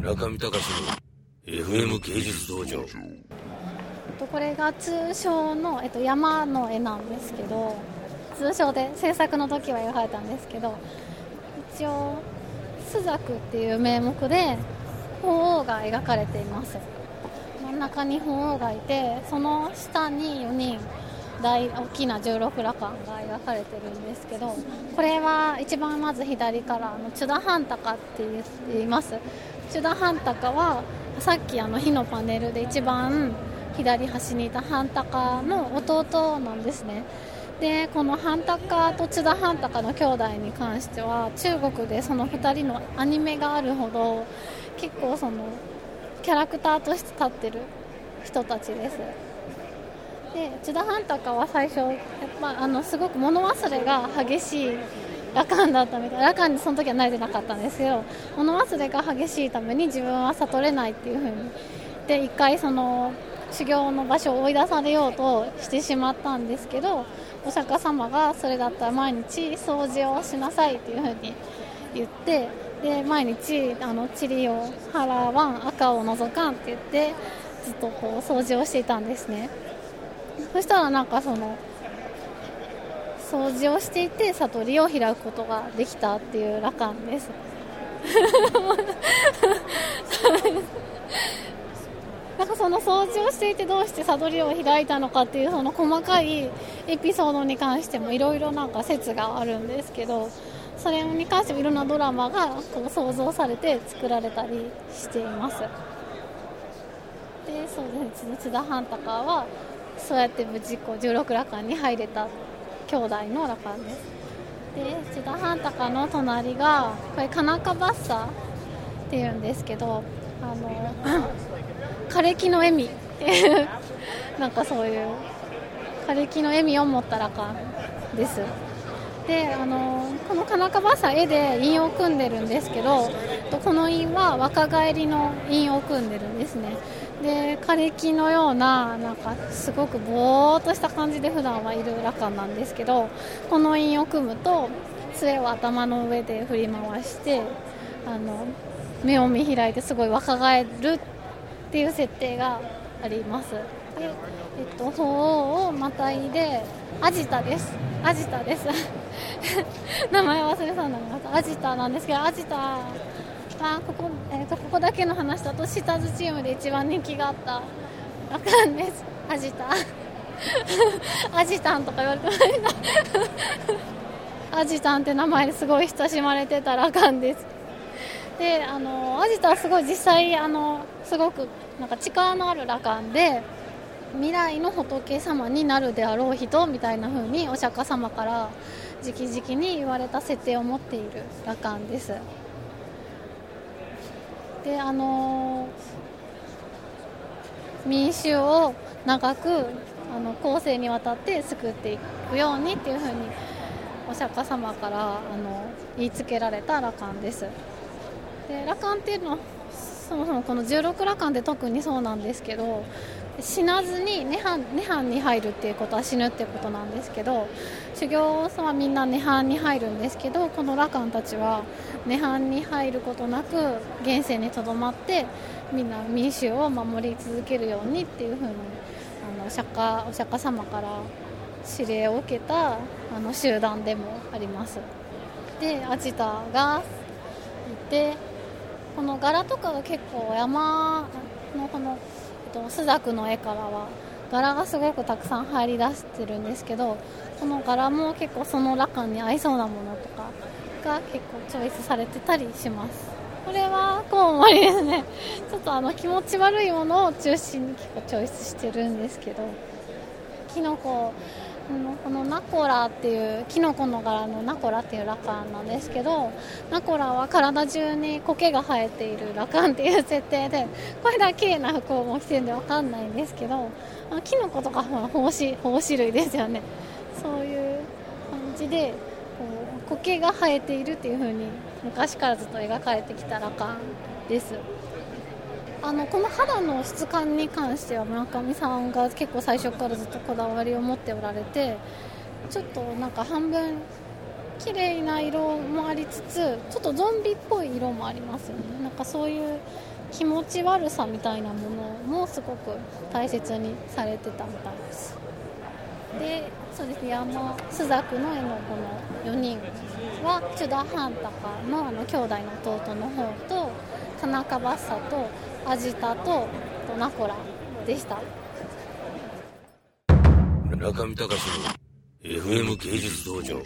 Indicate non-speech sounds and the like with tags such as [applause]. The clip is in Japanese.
中見隆の FM 芸術道場。これが通称の、えっと、山の絵なんですけど通称で制作の時は描かれたんですけど一応朱雀っていう名目で鳳凰が描かれています。真ん中に鳳凰がいてその下に4人大大きな16羅漢が描かれてるんですけどこれは一番まず左からあのチュダハンタカって言います。チュダハンタカはさっきあの火のパネルで一番左端にいたハンタカの弟なんですね。でこのハンタカとチュダハンタカの兄弟に関しては中国でその2人のアニメがあるほど結構そのキャラクターとして立ってる人たちです。でチュダハンタカは最初やっぱあのすごく物忘れが激しいラカンだったみたいラカンにその時は慣れてなかったんですけど物忘れが激しいために自分は悟れないっていう風にで一回その修行の場所を追い出されようとしてしまったんですけどお釈迦様がそれだったら毎日掃除をしなさいっていう風に言ってで毎日あの塵を払わん赤を除かんって言ってずっとこう掃除をしていたんですね。そしたらなんかその掃除をしていて悟りを開くことができたっていう羅漢です。[laughs] なんかその掃除をしていてどうして悟りを開いたのかっていうその細かいエピソードに関してもいろいろなんか説があるんですけどそれに関してもいろんなドラマがこう想像されて作られたりしています。でそうですね。津田半高はそうやって無事こう16羅漢に入れた兄弟の羅漢です。で津田半高の隣がこれカナカバッサっていうんですけどあの [laughs] 枯れ木の笑みっていうなんかそういう枯れ木の笑みを持った羅漢です。であのこの金川さ絵で印を組んでるんですけどこの印は若返りの印を組んでるんですね。で枯れ木のようななんかすごくぼーっとした感じで普段はいる羅漢なんですけどこの印を組むと杖を頭の上で振り回してあの目を見開いてすごい若返るっていう設定があります。で、えっと、鳳凰をまたいでアジタです。アジタです。[laughs] 名前忘れそうになりますアジタなんですけどアジタはここ,、えーと、ここだけの話だと下津チームで一番人気があった。ラカンです。アジタ。[laughs] アジタンとか言われてました。[laughs] アジタンって名前ですごい親しまれてたラカンです。であのアジタはすごい実際あのすごくなんか力のある羅漢で未来の仏様になるであろう人みたいな風にお釈迦様から直々に言われた設定を持っている羅漢です。であの民衆を長くあの後世にわたって救っていくようにっていう風にお釈迦様からあの言いつけられた羅漢です。で羅漢っていうのはそもそもこの16羅漢で特にそうなんですけど死なずに涅槃涅槃に入るっていうことは死ぬってことなんですけど修行はみんな涅槃に入るんですけどこの羅漢たちは涅槃に入ることなく現世にとどまってみんな民衆を守り続けるようにっていうふうにあの釈迦お釈迦様から指令を受けたあの集団でもあります。でアジタがいてこの柄とかが結構山のこのと朱雀の絵からは柄がすごくたくさん入り出してるんですけどこの柄も結構その羅漢に合いそうなものとかが結構チョイスされてたりします。これはコウモリですね。ちょっとあの気持ち悪いものを中心に結構チョイスしてるんですけどキノコこのナコラっていうキノコの柄のナコラっていうラカンなんですけどナコラは体中に苔が生えているラカンっていう設定でこれだけ綺麗な服をも着てるんで分かんないんですけどキノコとかは胞子胞子類ですよね。そういう感じでこう苔が生えているっていう風に昔からずっと描かれてきたラカンです。あのこの肌の質感に関しては村上さんが結構最初からずっとこだわりを持っておられてちょっとなんか半分綺麗な色もありつつちょっとゾンビっぽい色もありますよね。なんかそういう気持ち悪さみたいなものもすごく大切にされてたみたいです。でそうですね山朱雀の絵のこの4人はチュダハンタカのあの兄弟の弟の方と田中バッサとアジタとナコラでした。村上隆の FM 芸術道場。